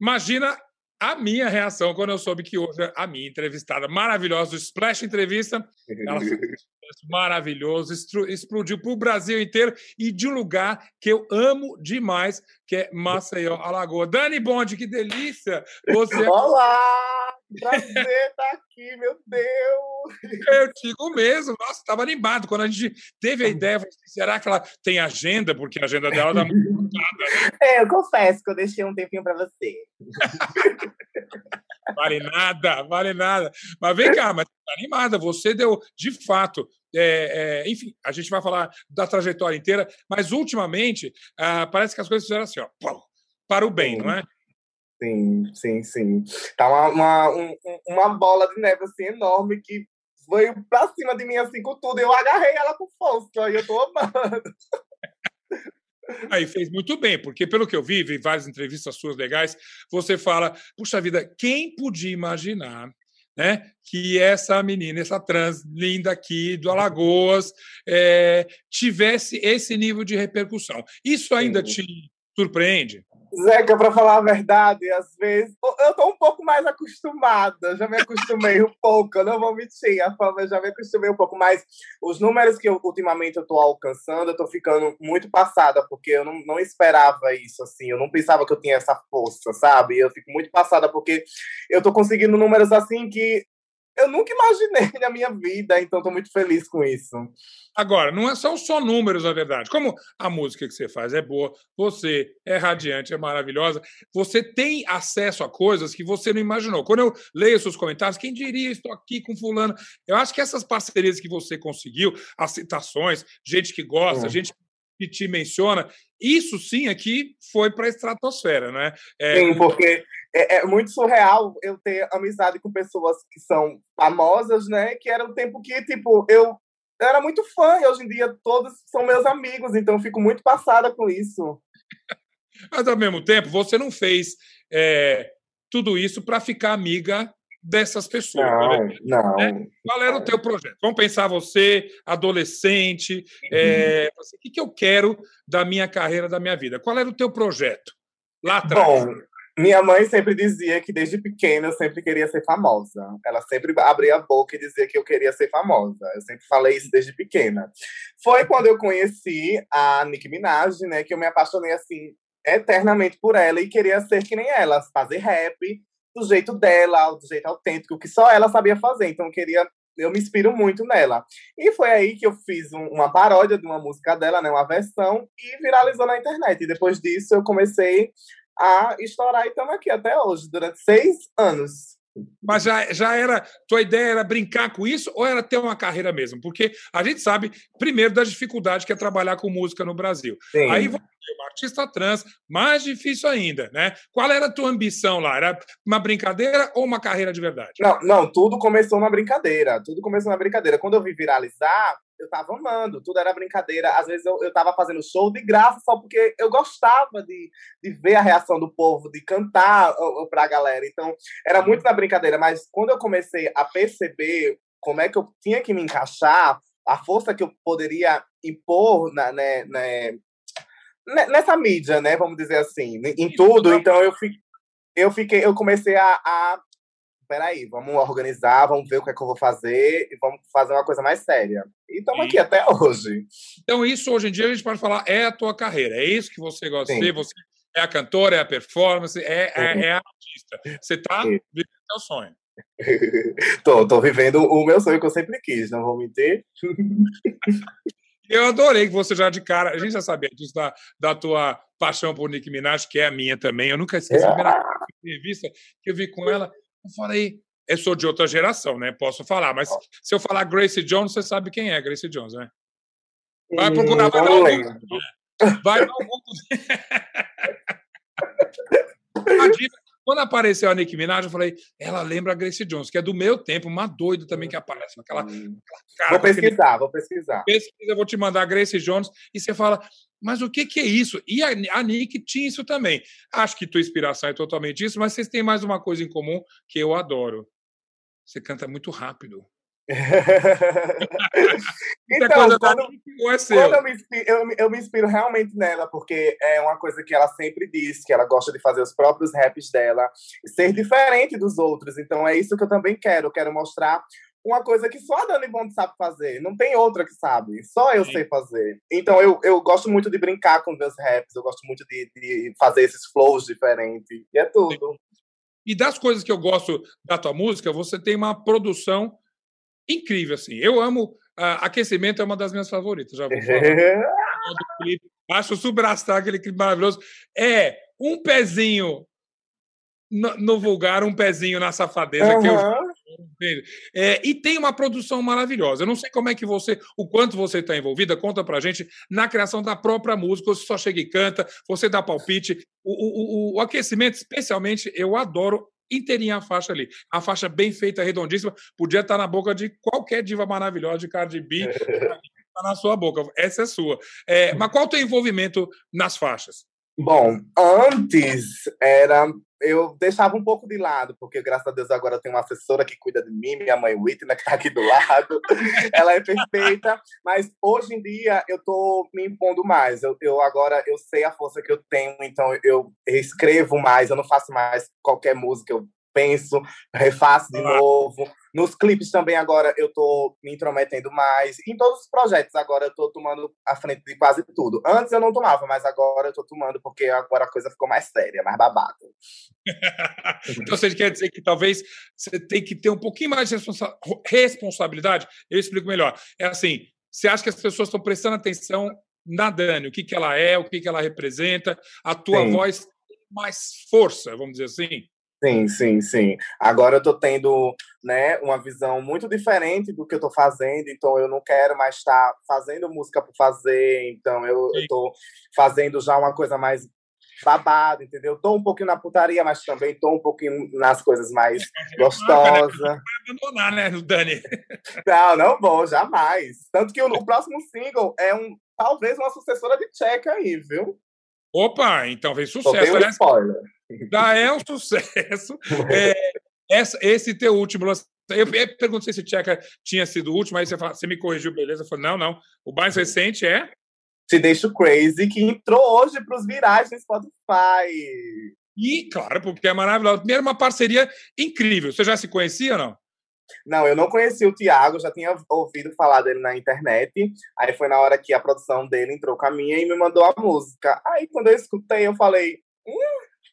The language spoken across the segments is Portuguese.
Imagina a minha reação quando eu soube que hoje a minha entrevistada maravilhosa, o Splash Entrevista, ela maravilhoso, explodiu para o Brasil inteiro e de um lugar que eu amo demais, que é Maceió, Alagoa. Dani Bond, que delícia! Você... Olá! Prazer estar aqui, meu Deus! Eu digo mesmo, nossa, estava animado. Quando a gente teve a ideia, falei, assim, será que ela tem agenda? Porque a agenda dela dá muito né? É, eu confesso que eu deixei um tempinho para você. vale nada, vale nada. Mas vem cá, mas tá animada. Você deu, de fato, é, é, enfim, a gente vai falar da trajetória inteira, mas ultimamente ah, parece que as coisas fizeram assim, ó, para o bem, não é? Sim, sim, sim. Tá uma, uma, um, uma bola de neve assim enorme que veio pra cima de mim assim com tudo. Eu agarrei ela com força e eu tô amando. Aí fez muito bem, porque pelo que eu vi, vi várias entrevistas suas legais, você fala, puxa vida, quem podia imaginar né, que essa menina, essa trans linda aqui do Alagoas, é, tivesse esse nível de repercussão. Isso ainda Sim. te surpreende? Zeca, para falar a verdade, às vezes eu tô um pouco mais acostumada, já me acostumei um pouco, eu não vou mentir, a fama já me acostumei um pouco, mas os números que eu, ultimamente eu tô alcançando, eu tô ficando muito passada, porque eu não, não esperava isso, assim, eu não pensava que eu tinha essa força, sabe? Eu fico muito passada, porque eu tô conseguindo números assim que eu nunca imaginei na minha vida, então estou muito feliz com isso. Agora, não são só números, na verdade. Como a música que você faz é boa, você é radiante, é maravilhosa, você tem acesso a coisas que você não imaginou. Quando eu leio seus comentários, quem diria, estou aqui com fulano. Eu acho que essas parcerias que você conseguiu, as citações, gente que gosta, é. gente que te menciona, isso sim aqui foi para a estratosfera, né? É... Sim, porque é, é, muito surreal eu ter amizade com pessoas que são famosas, né? Que era um tempo que, tipo, eu era muito fã e hoje em dia todos são meus amigos, então eu fico muito passada com isso. Mas ao mesmo tempo, você não fez é, tudo isso para ficar amiga dessas pessoas. Não, né? não. Né? Qual era o teu projeto? Vamos pensar você, adolescente, é, uhum. o que, que eu quero da minha carreira, da minha vida? Qual era o teu projeto lá atrás? Bom, minha mãe sempre dizia que desde pequena eu sempre queria ser famosa. Ela sempre abria a boca e dizia que eu queria ser famosa. Eu sempre falei isso desde pequena. Foi quando eu conheci a Nicki Minaj, né, que eu me apaixonei assim eternamente por ela e queria ser que nem ela, fazer rap, do jeito dela, do jeito autêntico, que só ela sabia fazer. Então eu queria eu me inspiro muito nela. E foi aí que eu fiz um, uma paródia de uma música dela, né, uma versão, e viralizou na internet. E depois disso eu comecei a estourar e estamos aqui até hoje, durante seis anos. Mas já, já era. Tua ideia era brincar com isso ou era ter uma carreira mesmo? Porque a gente sabe, primeiro, da dificuldade que é trabalhar com música no Brasil. Sim. Aí você uma artista trans, mais difícil ainda, né? Qual era a tua ambição lá? Era uma brincadeira ou uma carreira de verdade? Não, não, tudo começou na brincadeira. Tudo começou na brincadeira. Quando eu vi viralizar, eu tava amando, tudo era brincadeira. Às vezes eu, eu tava fazendo show de graça só porque eu gostava de, de ver a reação do povo, de cantar pra galera. Então, era muito na brincadeira. Mas quando eu comecei a perceber como é que eu tinha que me encaixar, a força que eu poderia impor na, né, né, nessa mídia, né? Vamos dizer assim, em tudo. Então eu fiquei, eu fiquei, eu comecei a, a peraí, vamos organizar, vamos ver o que é que eu vou fazer e vamos fazer uma coisa mais séria. E estamos aqui até hoje. Então, isso hoje em dia a gente pode falar é a tua carreira, é isso que você gosta Sim. de ser, você é a cantora, é a performance, é, é, é a artista. Você está vivendo o seu sonho. tô, tô vivendo o meu sonho que eu sempre quis, não vou mentir. Eu adorei que você já de cara, a gente já sabia disso da, da tua paixão por Nicki Minaj, que é a minha também. Eu nunca esqueci a primeira entrevista que eu vi com ela. Eu falei, eu sou de outra geração, né? Posso falar, mas se eu falar Grace Jones, você sabe quem é Grace Jones, né? Vai procurar, vai dar um. Vai dar um. Quando apareceu a Nicki Minaj, eu falei, ela lembra a Grace Jones, que é do meu tempo, uma doida também que aparece. Aquela, aquela cara, vou pesquisar, aquele... vou pesquisar. Pesquisa, vou te mandar a Grace Jones, e você fala, mas o que, que é isso? E a, a Nick tinha isso também. Acho que tua inspiração é totalmente isso, mas vocês têm mais uma coisa em comum que eu adoro. Você canta muito rápido. então, quando, quando, eu, me inspiro, eu, eu, me inspiro realmente nela, porque é uma coisa que ela sempre diz, que ela gosta de fazer os próprios raps dela, ser diferente dos outros. Então é isso que eu também quero. Eu quero mostrar uma coisa que só a Dani Bond sabe fazer. Não tem outra que sabe. Só eu Sim. sei fazer. Então eu, eu gosto muito de brincar com meus raps, eu gosto muito de, de fazer esses flows diferentes. E é tudo. E das coisas que eu gosto da tua música, você tem uma produção incrível, assim. Eu amo. Uh, Aquecimento é uma das minhas favoritas, já vou falar. Acho o Superstar, aquele clipe maravilhoso. É um pezinho no, no, vulgar, um pezinho na safadeza, uhum. que eu é, e tem uma produção maravilhosa. Eu não sei como é que você, o quanto você está envolvida, conta pra gente na criação da própria música. Você só chega e canta, você dá palpite. O, o, o, o aquecimento, especialmente, eu adoro inteirinha a faixa ali. A faixa bem feita, redondíssima, podia estar tá na boca de qualquer diva maravilhosa de Cardi B. Tá na sua boca, essa é sua. É, mas qual o teu envolvimento nas faixas? Bom, antes era eu deixava um pouco de lado, porque graças a Deus agora eu tenho uma assessora que cuida de mim, minha mãe Whitney, que está aqui do lado. Ela é perfeita, mas hoje em dia eu estou me impondo mais. Eu, eu agora eu sei a força que eu tenho, então eu escrevo mais, eu não faço mais qualquer música, eu penso, refaço de novo. Nos clipes também agora eu tô me intrometendo mais. Em todos os projetos agora eu tô tomando a frente de quase tudo. Antes eu não tomava, mas agora eu tô tomando porque agora a coisa ficou mais séria, mais babado. então você quer dizer que talvez você tem que ter um pouquinho mais de responsa responsabilidade? Eu explico melhor. É assim, você acha que as pessoas estão prestando atenção na Dani, o que, que ela é, o que, que ela representa, a tua Sim. voz mais força, vamos dizer assim? Sim, sim, sim. Agora eu tô tendo, né, uma visão muito diferente do que eu tô fazendo, então eu não quero mais estar fazendo música por fazer, então eu, eu tô fazendo já uma coisa mais babada, entendeu? Tô um pouquinho na putaria, mas também tô um pouquinho nas coisas mais gostosas. Não vai abandonar, né, Dani? Não, não vou, jamais. Tanto que o, o próximo single é um talvez uma sucessora de Check aí, viu? Opa, então vem sucesso. Aliás, spoiler. Já é um sucesso. É, essa, esse teu último Eu, eu perguntei se Checker tinha sido o último, aí você, fala, você me corrigiu, beleza? Eu falei, não, não. O mais recente é. Te Deixo Crazy, que entrou hoje para os virais no Spotify. E, claro, porque é maravilhoso. Primeiro, uma parceria incrível. Você já se conhecia ou não? Não, eu não conhecia o Thiago, já tinha ouvido falar dele na internet. Aí foi na hora que a produção dele entrou com a minha e me mandou a música. Aí quando eu escutei, eu falei,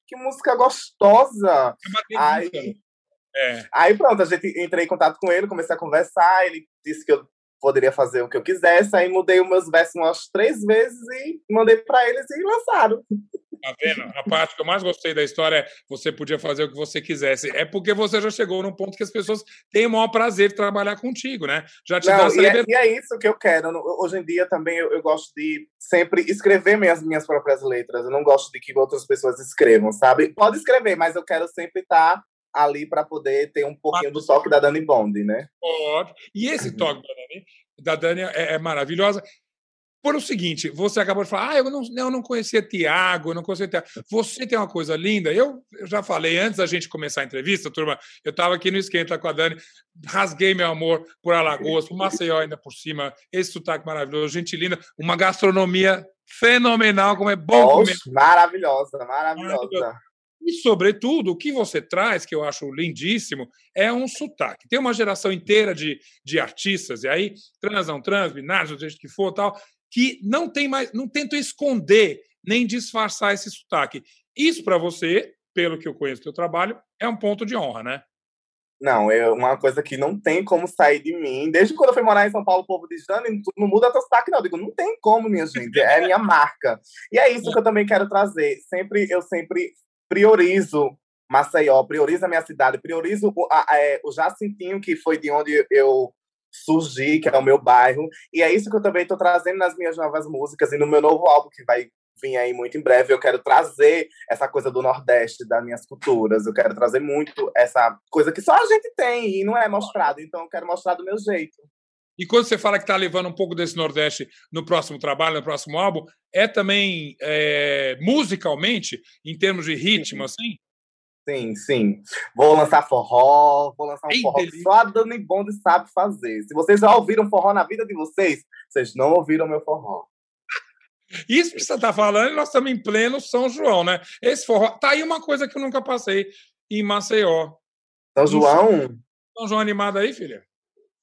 que música gostosa! É aí, é. aí pronto, a gente entrei em contato com ele, comecei a conversar, ele disse que eu poderia fazer o que eu quisesse, aí mudei os meus versos umas três vezes e mandei para eles e lançaram. Tá vendo? A parte que eu mais gostei da história é você podia fazer o que você quisesse. É porque você já chegou num ponto que as pessoas têm o maior prazer de trabalhar contigo, né? Já te Não, dá essa e, é, e é isso que eu quero. Hoje em dia também eu, eu, gosto de sempre escrever minhas, minhas próprias letras. Eu não gosto de que outras pessoas escrevam, sabe? Pode escrever, mas eu quero sempre estar ali para poder ter um pouquinho do toque da Dani Bond, né? Pode. E esse toque da Dani, da Dani é, é maravilhosa por o seguinte, você acabou de falar, ah, eu não, eu não conhecia Tiago, eu não conhecia Tiago. Você tem uma coisa linda, eu, eu, já falei antes da gente começar a entrevista, turma, eu estava aqui no Esquenta com a Dani, rasguei meu amor por Alagoas, por Maceió ainda por cima, esse sotaque maravilhoso, gente linda, uma gastronomia fenomenal, como é bom comer. Maravilhosa, maravilhosa. maravilhosa. E, sobretudo, o que você traz, que eu acho lindíssimo, é um sotaque. Tem uma geração inteira de, de artistas, e aí, trans, não trans, binários, do jeito que for, tal, que não tem mais, não tentam esconder nem disfarçar esse sotaque. Isso para você, pelo que eu conheço do teu trabalho, é um ponto de honra, né? Não, é uma coisa que não tem como sair de mim. Desde quando eu fui morar em São Paulo, o povo diz, Dani, não muda teu sotaque, não. Eu digo, não tem como, minha gente. É minha marca. E é isso que eu também quero trazer. Sempre, eu sempre priorizo Maceió, priorizo a minha cidade, priorizo o, a, a, é, o Jacintinho, que foi de onde eu surgir, que é o meu bairro. E é isso que eu também estou trazendo nas minhas novas músicas e no meu novo álbum, que vai vir aí muito em breve. Eu quero trazer essa coisa do Nordeste, das minhas culturas. Eu quero trazer muito essa coisa que só a gente tem e não é mostrado. Então eu quero mostrar do meu jeito. E quando você fala que está levando um pouco desse Nordeste no próximo trabalho, no próximo álbum, é também é, musicalmente, em termos de ritmo, assim? Sim, sim. Vou lançar forró, vou lançar um Ei, forró delícia. que só a Dani Bond sabe fazer. Se vocês já ouviram forró na vida de vocês, vocês não ouviram meu forró. Isso que você está falando, nós estamos em pleno São João, né? Esse forró. Tá aí uma coisa que eu nunca passei em Maceió. São João? São João animado aí, filha?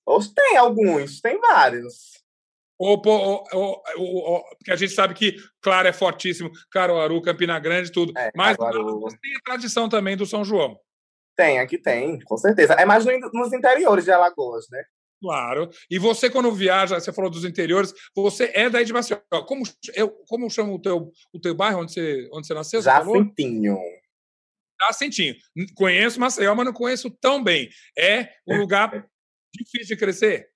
Hoje tem alguns, tem vários. Ou, ou, ou, ou, porque a gente sabe que, claro, é fortíssimo, Caruaru, Campina Grande, tudo. É, Mas você tem a tradição também do São João. Tem, aqui tem, com certeza. É mais no, nos interiores de Alagoas, né? Claro. E você, quando viaja, você falou dos interiores, você é daí de Maceió. Como, eu, como chama o teu, o teu bairro onde você, onde você nasceu? Jacintinho. Jacintinho. Conheço Maceió, mas não conheço tão bem. É um lugar difícil de crescer?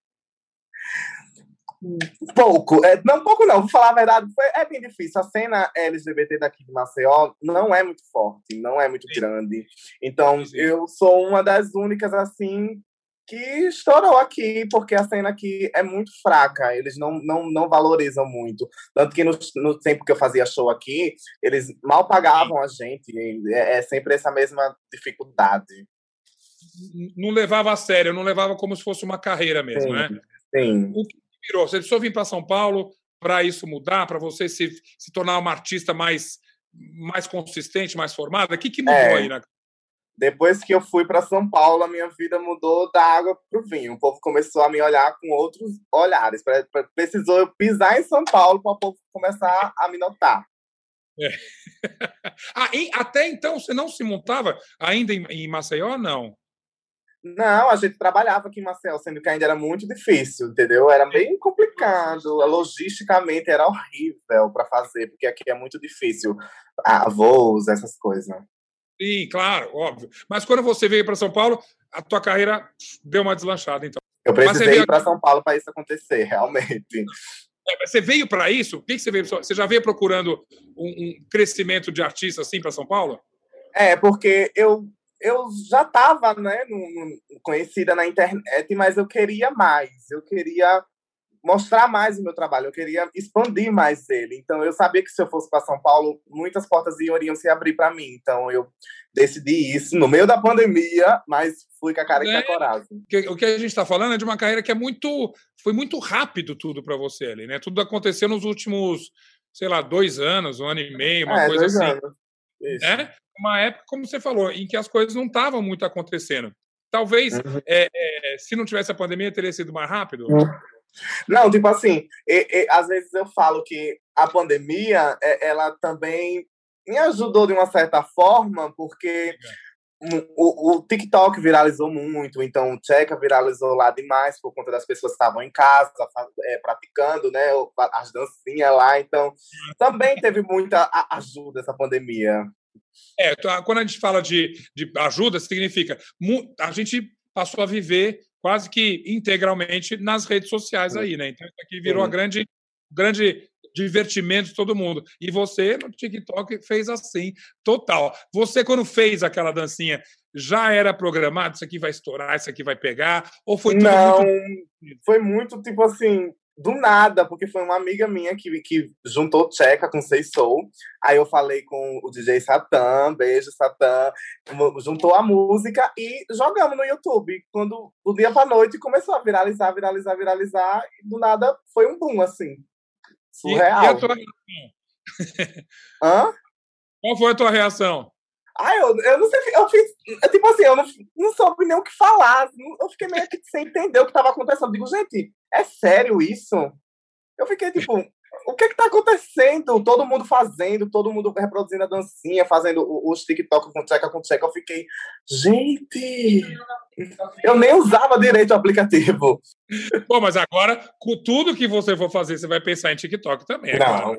Pouco. É, não, pouco não. Vou falar a verdade. Foi, é bem difícil. A cena LGBT daqui de Maceió não é muito forte, não é muito Sim. grande. Então, Sim. eu sou uma das únicas, assim, que estourou aqui, porque a cena aqui é muito fraca, eles não, não, não valorizam muito. Tanto que no, no tempo que eu fazia show aqui, eles mal pagavam a gente, é, é sempre essa mesma dificuldade. Não levava a sério, não levava como se fosse uma carreira mesmo, sim, né? Sim. O virou? Você precisou vir para São Paulo para isso mudar, para você se, se tornar uma artista mais, mais consistente, mais formada? O que, que mudou é. aí na depois que eu fui para São Paulo, a minha vida mudou da água para o vinho. O povo começou a me olhar com outros olhares. Precisou eu pisar em São Paulo para o povo começar a me notar. É. ah, até então você não se montava ainda em, em Maceió, não? Não, a gente trabalhava aqui em Maceió, sendo que ainda era muito difícil, entendeu? Era bem complicado, logisticamente era horrível para fazer, porque aqui é muito difícil. Ah, voos, essas coisas. Sim, claro, óbvio. Mas quando você veio para São Paulo, a tua carreira deu uma deslanchada, então. Eu precisei veio... ir para São Paulo para isso acontecer, realmente. É, você veio para isso? O que, você veio? Você já veio procurando um, um crescimento de artista assim para São Paulo? É, porque eu eu já estava né, conhecida na internet, mas eu queria mais. Eu queria mostrar mais o meu trabalho, eu queria expandir mais ele. Então eu sabia que se eu fosse para São Paulo, muitas portas iriam se abrir para mim. Então eu decidi isso no meio da pandemia, mas fui com a cara e com a é, coragem. O que a gente está falando é de uma carreira que é muito, foi muito rápido tudo para você ali, né? Tudo aconteceu nos últimos, sei lá, dois anos, um ano e meio, uma é, coisa assim. Anos. Isso. É uma época, como você falou, em que as coisas não estavam muito acontecendo. Talvez, uhum. é, é, se não tivesse a pandemia, teria sido mais rápido. Uhum. Não, tipo assim, e, e, às vezes eu falo que a pandemia, é, ela também me ajudou de uma certa forma, porque o, o, TikTok viralizou muito, então o Tcheca viralizou lá demais por conta das pessoas que estavam em casa é, praticando, né, as dancinhas lá, então também teve muita ajuda essa pandemia. É, quando a gente fala de, de ajuda, significa a gente passou a viver quase que integralmente nas redes sociais aí, né? Então isso aqui virou a grande, grande divertimento de todo mundo. E você no TikTok fez assim, total. Você quando fez aquela dancinha, já era programado, isso aqui vai estourar, isso aqui vai pegar, ou foi Não, muito... foi muito tipo assim, do nada, porque foi uma amiga minha que, que juntou Tcheca com Sei Soul. Aí eu falei com o DJ Satã, beijo Satã, juntou a música e jogamos no YouTube. Quando do dia pra noite começou a viralizar, viralizar, viralizar, e do nada foi um boom, assim. Surreal. E, e a tua reação? Hã? Qual foi a tua reação? Ah, eu, eu não sei, eu fiz, tipo assim, eu não, não soube nem o que falar, eu fiquei meio que sem entender o que estava acontecendo. Eu digo, gente, é sério isso? Eu fiquei tipo, o que é que tá acontecendo? Todo mundo fazendo, todo mundo reproduzindo a dancinha, fazendo os TikTok com tcheca com tcheca. Eu fiquei, gente, eu nem usava direito o aplicativo. Bom, mas agora, com tudo que você for fazer, você vai pensar em TikTok também. É não, claro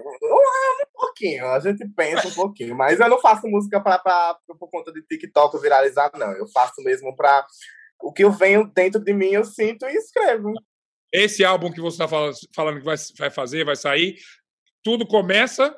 pouquinho, a gente pensa um pouquinho, mas eu não faço música pra, pra, por conta de TikTok viralizar, não. Eu faço mesmo pra. O que eu venho dentro de mim, eu sinto e escrevo. Esse álbum que você está falando que vai, vai fazer, vai sair, tudo começa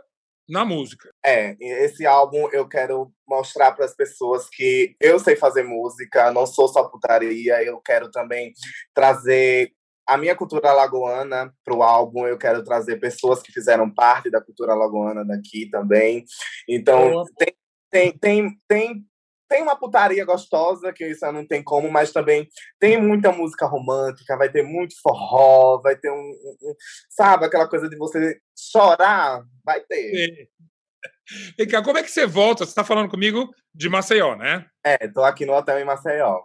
na música. É, esse álbum eu quero mostrar para as pessoas que eu sei fazer música, não sou só putaria, eu quero também trazer a minha cultura alagoana para o álbum. Eu quero trazer pessoas que fizeram parte da cultura alagoana daqui também. Então, tem, tem, tem, tem tem uma putaria gostosa, que isso não tem como, mas também tem muita música romântica, vai ter muito forró, vai ter um, um, um sabe, aquela coisa de você chorar, vai ter. Vem cá, como é que você volta? Você está falando comigo de Maceió, né? É, tô aqui no hotel em Maceió.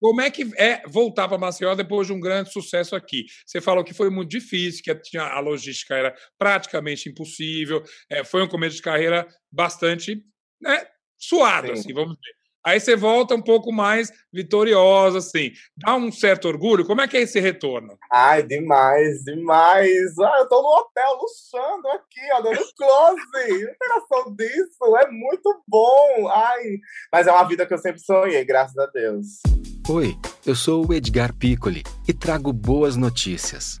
Como é que é voltar para Maceió depois de um grande sucesso aqui? Você falou que foi muito difícil, que a logística era praticamente impossível, é, foi um começo de carreira bastante né, suado, Sim. assim, vamos dizer. Aí você volta um pouco mais vitoriosa, assim. Dá um certo orgulho. Como é que é esse retorno? Ai, demais, demais. Ah, eu tô no hotel luxando aqui, ó, dando close. Não tem noção disso. É muito bom. Ai, mas é uma vida que eu sempre sonhei, graças a Deus. Oi, eu sou o Edgar Piccoli e trago boas notícias.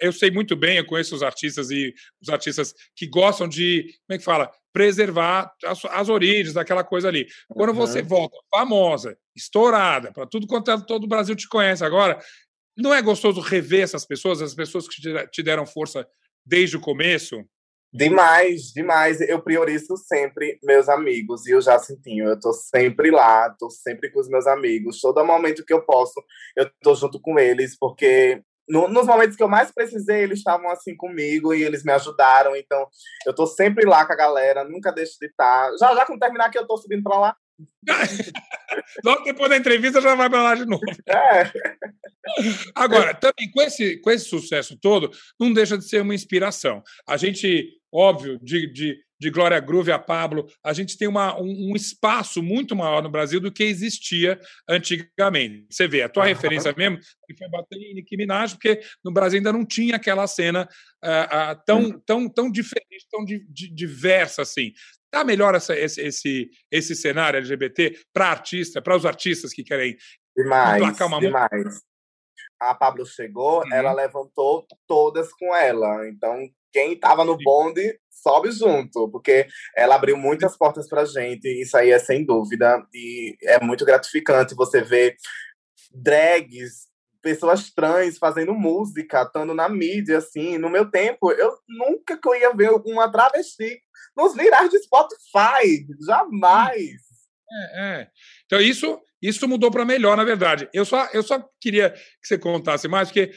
eu sei muito bem, eu conheço os artistas e os artistas que gostam de, como é que fala, preservar as, as origens daquela coisa ali. Quando uhum. você volta famosa, estourada, para tudo quanto é, todo o Brasil te conhece agora, não é gostoso rever essas pessoas, as pessoas que te deram força desde o começo? Demais, demais. Eu priorizo sempre meus amigos e o Jacintinho. Eu tô sempre lá, tô sempre com os meus amigos. Todo momento que eu posso, eu tô junto com eles, porque no, nos momentos que eu mais precisei, eles estavam assim comigo e eles me ajudaram. Então, eu tô sempre lá com a galera, nunca deixo de estar. Já já quando terminar aqui, eu tô subindo para lá. Logo depois da entrevista já vai para lá de novo. É. Agora, também com esse, com esse sucesso todo, não deixa de ser uma inspiração. A gente, óbvio, de, de de Glória Groove a Pablo, a gente tem uma, um, um, espaço muito maior no Brasil do que existia antigamente. Você vê, a tua referência mesmo foi bater em Nicki Minaj, porque no Brasil ainda não tinha aquela cena uh, tão, uhum. tão, tão diferente, tão di, di, diversa assim. Tá melhor essa, esse, esse, esse cenário LGBT para artista, para os artistas que querem demais, uma demais. Música? A Pablo chegou, uhum. ela levantou todas com ela. Então, quem estava no bonde sobe junto, porque ela abriu muitas portas para gente, isso aí é sem dúvida, e é muito gratificante você ver drags, pessoas trans fazendo música, estando na mídia, assim, no meu tempo, eu nunca que eu ia ver uma travesti nos virais de Spotify, jamais. É, é. Então isso, isso mudou para melhor, na verdade. Eu só, eu só queria que você contasse mais, porque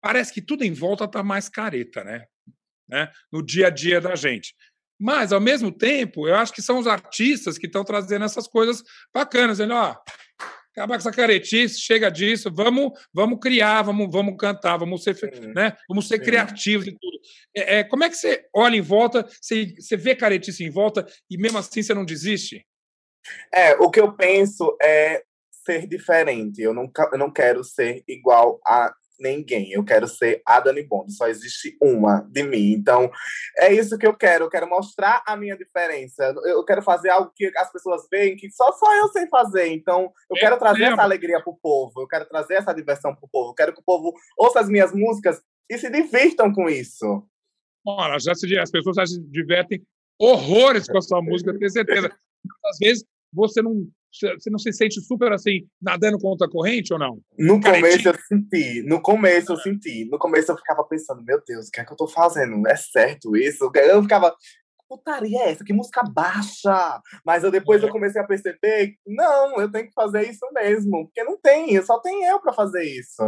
parece que tudo em volta está mais careta, né? Né, no dia a dia da gente. Mas, ao mesmo tempo, eu acho que são os artistas que estão trazendo essas coisas bacanas, dizendo, ó, acabar com essa caretice, chega disso, vamos, vamos criar, vamos, vamos cantar, vamos ser, né, vamos ser criativos e tudo. É, é, como é que você olha em volta, você, você vê caretice em volta e mesmo assim você não desiste? É, o que eu penso é ser diferente. Eu não, eu não quero ser igual a ninguém. Eu quero ser a Dani Bond. Só existe uma de mim. Então, é isso que eu quero. Eu quero mostrar a minha diferença. Eu quero fazer algo que as pessoas veem que só só eu sei fazer. Então, eu quero trazer mesmo. essa alegria pro povo. Eu quero trazer essa diversão pro povo. Eu quero que o povo ouça as minhas músicas e se divirtam com isso. Ora, já se, as pessoas já se divertem horrores com a sua música, tenho certeza. Às vezes você não você não se sente super assim, nadando contra a corrente ou não? No começo eu senti, no começo eu senti. No começo eu ficava pensando, meu Deus, o que é que eu tô fazendo? É certo isso? Eu ficava, putaria é essa? Que música baixa! Mas eu, depois é. eu comecei a perceber, não, eu tenho que fazer isso mesmo, porque não tem, só tem eu para fazer isso.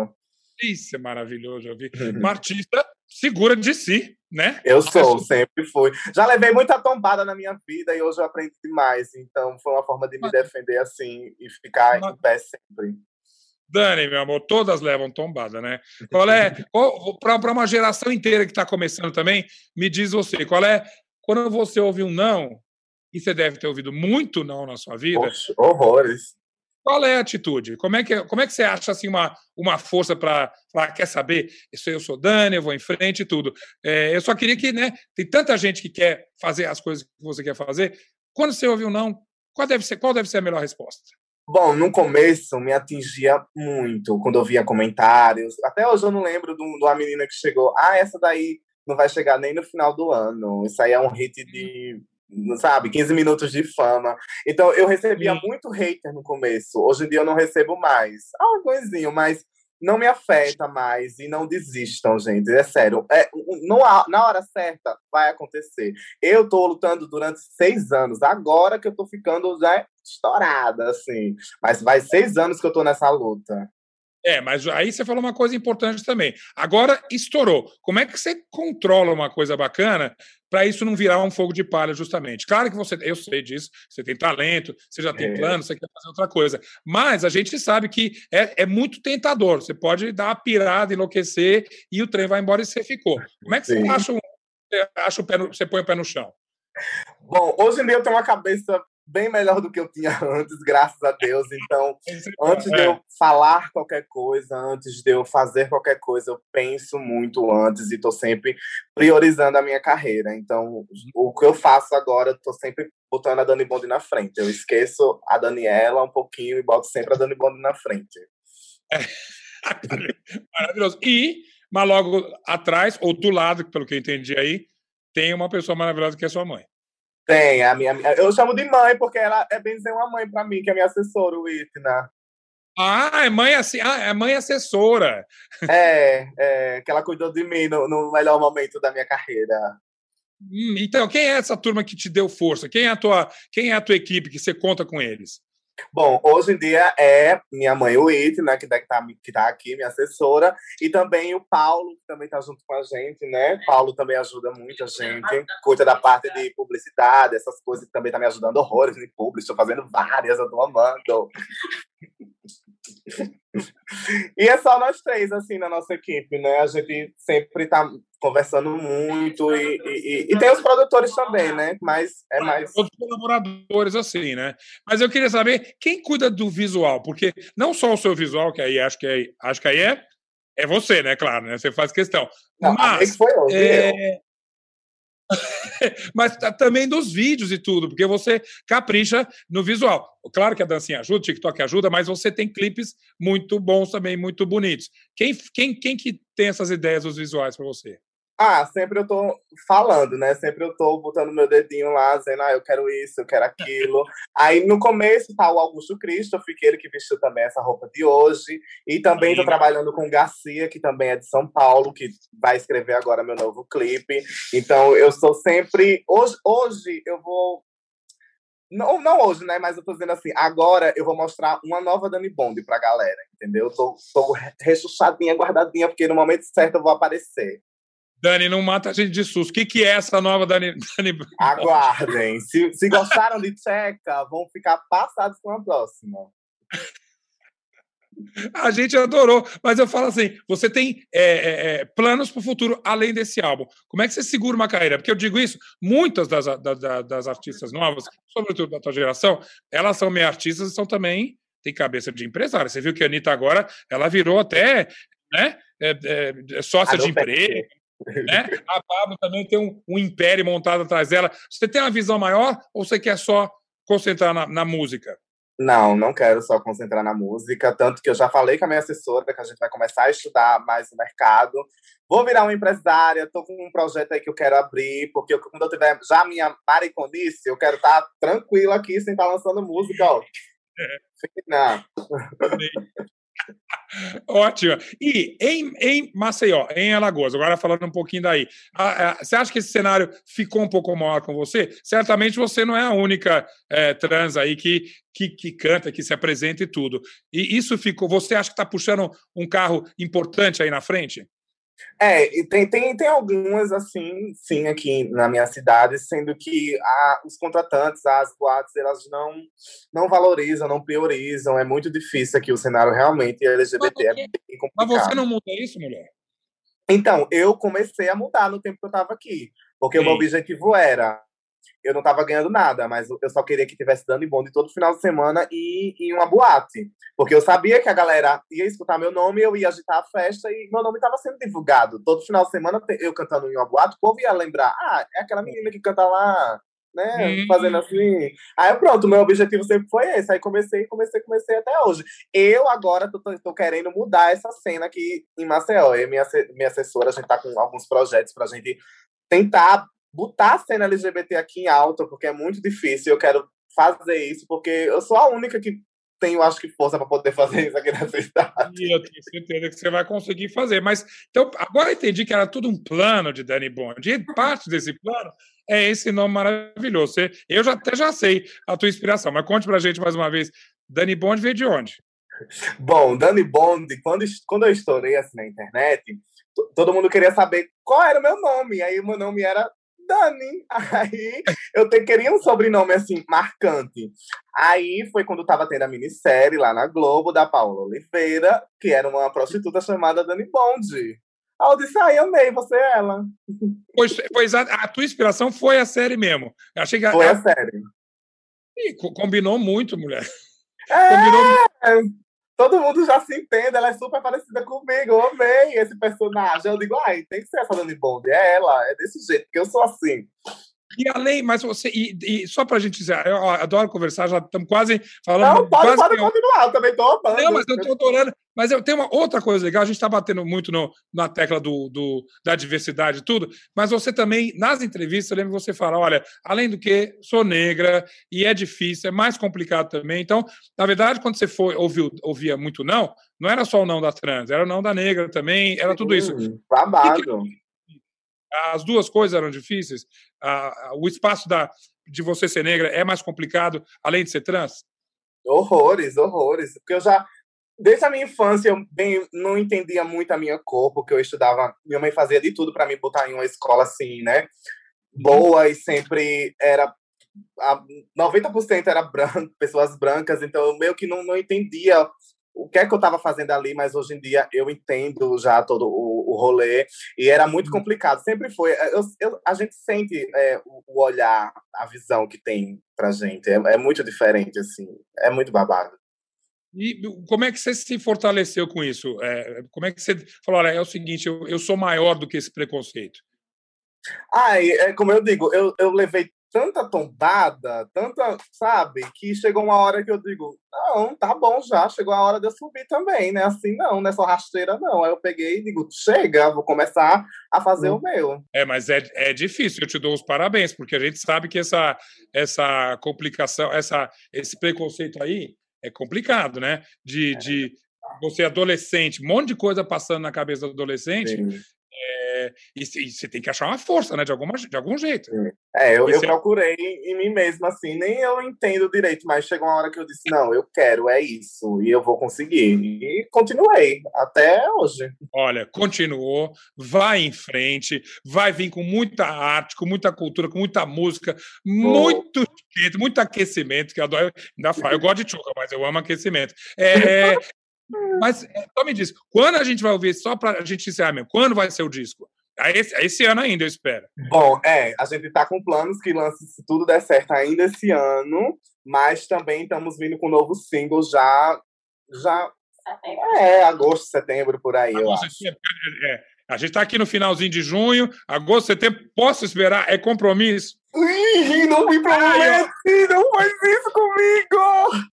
Isso é maravilhoso, eu vi. Uhum. Uma artista segura de si, né? Eu sou, sempre fui. Já levei muita tombada na minha vida e hoje eu aprendi demais. Então foi uma forma de me defender assim e ficar em pé sempre. Dani, meu amor, todas levam tombada, né? Qual é, para uma geração inteira que está começando também, me diz você, qual é, quando você ouve um não, e você deve ter ouvido muito não na sua vida. Poxa, horrores. Qual é a atitude? Como é que, como é que você acha assim, uma, uma força para falar, quer saber? Isso eu sou Dani, eu vou em frente e tudo. É, eu só queria que, né? Tem tanta gente que quer fazer as coisas que você quer fazer. Quando você ouve um não, qual deve ser, qual deve ser a melhor resposta? Bom, no começo me atingia muito quando eu via comentários. Até hoje eu não lembro de uma menina que chegou. Ah, essa daí não vai chegar nem no final do ano. Isso aí é um hit de, sabe, 15 minutos de fama. Então eu recebia Sim. muito hater no começo. Hoje em dia eu não recebo mais. Ah, um coisinho, mas não me afeta mais e não desistam, gente. É sério. É, não há, na hora certa vai acontecer. Eu tô lutando durante seis anos. Agora que eu tô ficando já estourada, assim. Mas vai seis anos que eu tô nessa luta. É, mas aí você falou uma coisa importante também. Agora estourou. Como é que você controla uma coisa bacana para isso não virar um fogo de palha, justamente? Claro que você, eu sei disso, você tem talento, você já tem é. plano, você quer fazer outra coisa. Mas a gente sabe que é, é muito tentador. Você pode dar uma pirada, enlouquecer e o trem vai embora e você ficou. Como é que Sim. você acha, acha o pé no, você põe o pé no chão? Bom, hoje em dia eu tenho uma cabeça bem melhor do que eu tinha antes, graças a Deus. Então, antes de eu falar qualquer coisa, antes de eu fazer qualquer coisa, eu penso muito antes e estou sempre priorizando a minha carreira. Então, o que eu faço agora, estou sempre botando a Dani Bond na frente. Eu esqueço a Daniela um pouquinho e boto sempre a Dani Bond na frente. É. Maravilhoso. E, mas logo atrás, ou do lado, pelo que eu entendi aí, tem uma pessoa maravilhosa que é sua mãe. Tem, a minha, eu chamo de mãe, porque ela é bem dizer uma mãe para mim, que é minha assessora, o Itna. Ah, é mãe, assim, ah, é mãe assessora. É, é, que ela cuidou de mim no, no melhor momento da minha carreira. Hum, então, quem é essa turma que te deu força? Quem é a tua, quem é a tua equipe que você conta com eles? Bom, hoje em dia é minha mãe, o It, né, que tá, que tá aqui, minha assessora, e também o Paulo, que também tá junto com a gente, né? Paulo também ajuda muito a gente, cuida da parte de publicidade, essas coisas, também tá me ajudando horrores em público, estou fazendo várias, eu tô amando. E é só nós três, assim, na nossa equipe, né? A gente sempre tá conversando muito e, e, e, tem os produtores também, né? Mas é mais. Os colaboradores, assim, né? Mas eu queria saber quem cuida do visual, porque não só o seu visual, que aí acho que, é, acho que aí é, é você, né? Claro, né? Você faz questão. Não, Mas. Foi hoje, é... mas também dos vídeos e tudo, porque você capricha no visual. Claro que a dancinha ajuda, o TikTok ajuda, mas você tem clipes muito bons também, muito bonitos. Quem, quem, quem que tem essas ideias dos visuais para você? Ah, sempre eu tô falando, né? Sempre eu tô botando meu dedinho lá, dizendo, ah, eu quero isso, eu quero aquilo. Aí no começo tá o Augusto Cristo, ele que vestiu também essa roupa de hoje. E também Sim. tô trabalhando com o Garcia, que também é de São Paulo, que vai escrever agora meu novo clipe. Então eu sou sempre. Hoje, hoje eu vou não, não hoje, né? Mas eu tô dizendo assim, agora eu vou mostrar uma nova Dani Bond pra galera, entendeu? Eu tô, tô rechuchadinha, guardadinha, porque no momento certo eu vou aparecer. Dani, não mata a gente de susto. O que, que é essa nova Dani? Dani... Aguardem. Se, se gostaram de Tcheca, vão ficar passados com a próxima. A gente adorou, mas eu falo assim: você tem é, é, é planos para o futuro além desse álbum. Como é que você segura uma carreira? Porque eu digo isso, muitas das, das, das artistas novas, sobretudo da tua geração, elas são meio artistas e são também tem cabeça de empresária. Você viu que a Anitta agora ela virou até né, é, é, sócia de emprego. Né? A Pablo também tem um, um, império montado atrás dela. Você tem uma visão maior ou você quer só concentrar na, na, música? Não, não quero só concentrar na música, tanto que eu já falei com a minha assessora que a gente vai começar a estudar mais o mercado. Vou virar uma empresária, estou com um projeto aí que eu quero abrir, porque eu, quando eu tiver já minha mariconice, eu quero estar tá tranquila aqui sem estar tá lançando música, ó. É. Não. Ótimo. E em, em Maceió, em Alagoas, agora falando um pouquinho daí, você acha que esse cenário ficou um pouco maior com você? Certamente você não é a única é, trans aí que, que, que, canta, que se apresenta e tudo. E isso ficou. Você acha que está puxando um carro importante aí na frente? É, tem, tem, tem algumas, assim, sim, aqui na minha cidade, sendo que a, os contratantes, as boates, elas não, não valorizam, não priorizam. É muito difícil aqui o cenário realmente LGBT. É bem complicado. Mas você não muda isso, mulher? Então, eu comecei a mudar no tempo que eu estava aqui. Porque sim. o meu objetivo era eu não estava ganhando nada, mas eu só queria que tivesse dando em bonde todo final de semana e em uma boate. Porque eu sabia que a galera ia escutar meu nome, eu ia agitar a festa e meu nome estava sendo divulgado. Todo final de semana eu cantando em uma boate, o povo ia lembrar: ah, é aquela menina que canta lá né? Hum. Fazendo assim. Aí pronto, meu objetivo sempre foi esse. Aí comecei, comecei, comecei até hoje. Eu agora tô, tô, tô querendo mudar essa cena aqui em Maceió. Eu e minha, minha assessora, a gente tá com alguns projetos pra gente tentar botar a cena LGBT aqui em alta, porque é muito difícil. Eu quero fazer isso, porque eu sou a única que tenho, acho que, força para poder fazer isso aqui nessa cidade. E eu tenho certeza que você vai conseguir fazer. Mas, então, agora entendi que era tudo um plano de Dani Bond. E parte desse plano é esse nome maravilhoso. Eu já, até já sei a tua inspiração, mas conte pra gente mais uma vez. Dani Bond veio de onde? Bom, Dani Bond, quando, quando eu estourei assim na internet, todo mundo queria saber qual era o meu nome. Aí o meu nome era Dani. Aí eu te, queria um sobrenome assim, marcante. Aí foi quando tava tendo a minissérie lá na Globo da Paula Oliveira, que era uma prostituta chamada Dani Bond. Aí eu disse, ai, amei, você é ela. Pois, pois a, a, tua inspiração foi a série mesmo. Eu achei que foi a, a série. Combinou muito, mulher. É, combinou todo mundo já se entende, ela é super parecida comigo, eu amei esse personagem. Eu digo, ai, tem que ser essa Dani Bond, é ela, é desse jeito, porque eu sou assim. E além, mas você, e, e só para a gente dizer, eu adoro conversar, já estamos quase falando. Não, pode, quase pode continuar, eu também estou amando. Não, mas eu estou adorando. Mas eu tenho uma outra coisa legal, a gente está batendo muito no, na tecla do, do, da diversidade e tudo, mas você também, nas entrevistas, eu lembro que você fala: olha, além do que, sou negra e é difícil, é mais complicado também. Então, na verdade, quando você foi, ouviu, ouvia muito não, não era só o não da trans, era o não da negra também, era tudo isso. Babado. As duas coisas eram difíceis. o espaço da, de você ser negra é mais complicado, além de ser trans? Horrores, horrores. Porque eu já, desde a minha infância, eu bem, não entendia muito a minha cor, porque eu estudava. Minha mãe fazia de tudo para me botar em uma escola assim, né? Boa e sempre era. 90% era branco, pessoas brancas, então eu meio que não, não entendia o que é que eu estava fazendo ali, mas hoje em dia eu entendo já todo o, o rolê, e era muito uhum. complicado, sempre foi. Eu, eu, a gente sente é, o, olhar, a visão que tem pra gente, é, é muito diferente, assim, é muito babado. E como é que você se fortaleceu com isso? É, como é que você falou, olha, é o seguinte, eu, eu sou maior do que esse preconceito? Ah, é, como eu digo, eu, eu levei tanta tombada, tanta, sabe, que chegou uma hora que eu digo, não, tá bom já, chegou a hora de eu subir também, né? Assim não, nessa rasteira não. Aí eu peguei e digo, chega, vou começar a fazer hum. o meu. É, mas é, é difícil, eu te dou os parabéns, porque a gente sabe que essa, essa complicação, essa, esse preconceito aí é complicado, né? De, é. de você adolescente, um monte de coisa passando na cabeça do adolescente, Sim. É, e, você tem que achar uma força, né? De, alguma, de algum jeito. É, eu, eu procurei em mim mesmo, assim, nem eu entendo direito, mas chegou uma hora que eu disse, não, eu quero, é isso, e eu vou conseguir. E continuei, até hoje. Olha, continuou, vai em frente, vai vir com muita arte, com muita cultura, com muita música, oh. muito muito aquecimento, que eu adoro. Ainda falo, eu gosto de chuca, mas eu amo aquecimento. É, Mas é, só me diz, quando a gente vai ouvir, só para a gente encerrar mesmo, quando vai ser o disco? Esse, esse ano ainda, eu espero. Bom, é, a gente está com planos que lance, se tudo der certo, ainda esse ano, mas também estamos vindo com um novo single já. já é, agosto, setembro, por aí, agosto, eu acho. É, é, a gente está aqui no finalzinho de junho, agosto, setembro, posso esperar? É compromisso? Ih, não me promete, não faz isso comigo!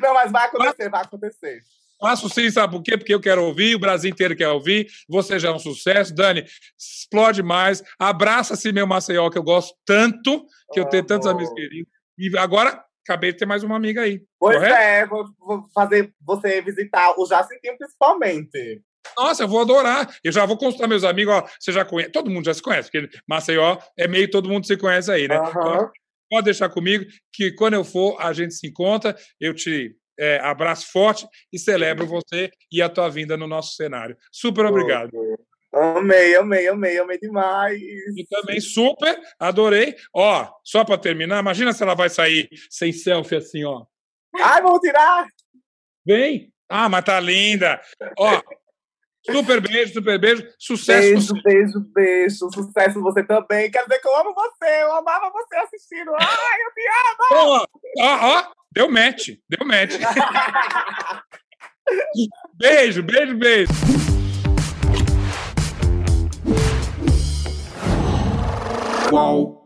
Não, mas vai acontecer, vai acontecer. Faço sim, sabe por quê? Porque eu quero ouvir, o Brasil inteiro quer ouvir. Você já é um sucesso. Dani, explode mais. Abraça-se, meu Maceió, que eu gosto tanto, que eu tenho tantos amigos queridos. E agora, acabei de ter mais uma amiga aí. Pois correto? é, vou, vou, fazer você visitar o Jacintinho principalmente. Nossa, eu vou adorar. Eu já vou consultar meus amigos. Ó, você já conhece, todo mundo já se conhece, porque Maceió é meio todo mundo se conhece aí, né? Uhum. pode deixar comigo que quando eu for, a gente se encontra. Eu te é, abraço forte e celebro você e a tua vinda no nosso cenário. Super obrigado. Amei, amei, amei, amei demais. E também super, adorei. Ó, só para terminar, imagina se ela vai sair sem selfie assim, ó. Ai, vamos tirar! Vem! Ah, mas tá linda! Ó, super beijo, super beijo. Sucesso. Beijo, beijo, beijo. Sucesso você também. Quer dizer que eu amo você, eu amava você assistindo. Ai, eu te amo! Ó, ó, ó. Deu match, deu match. beijo, beijo, beijo. Qual?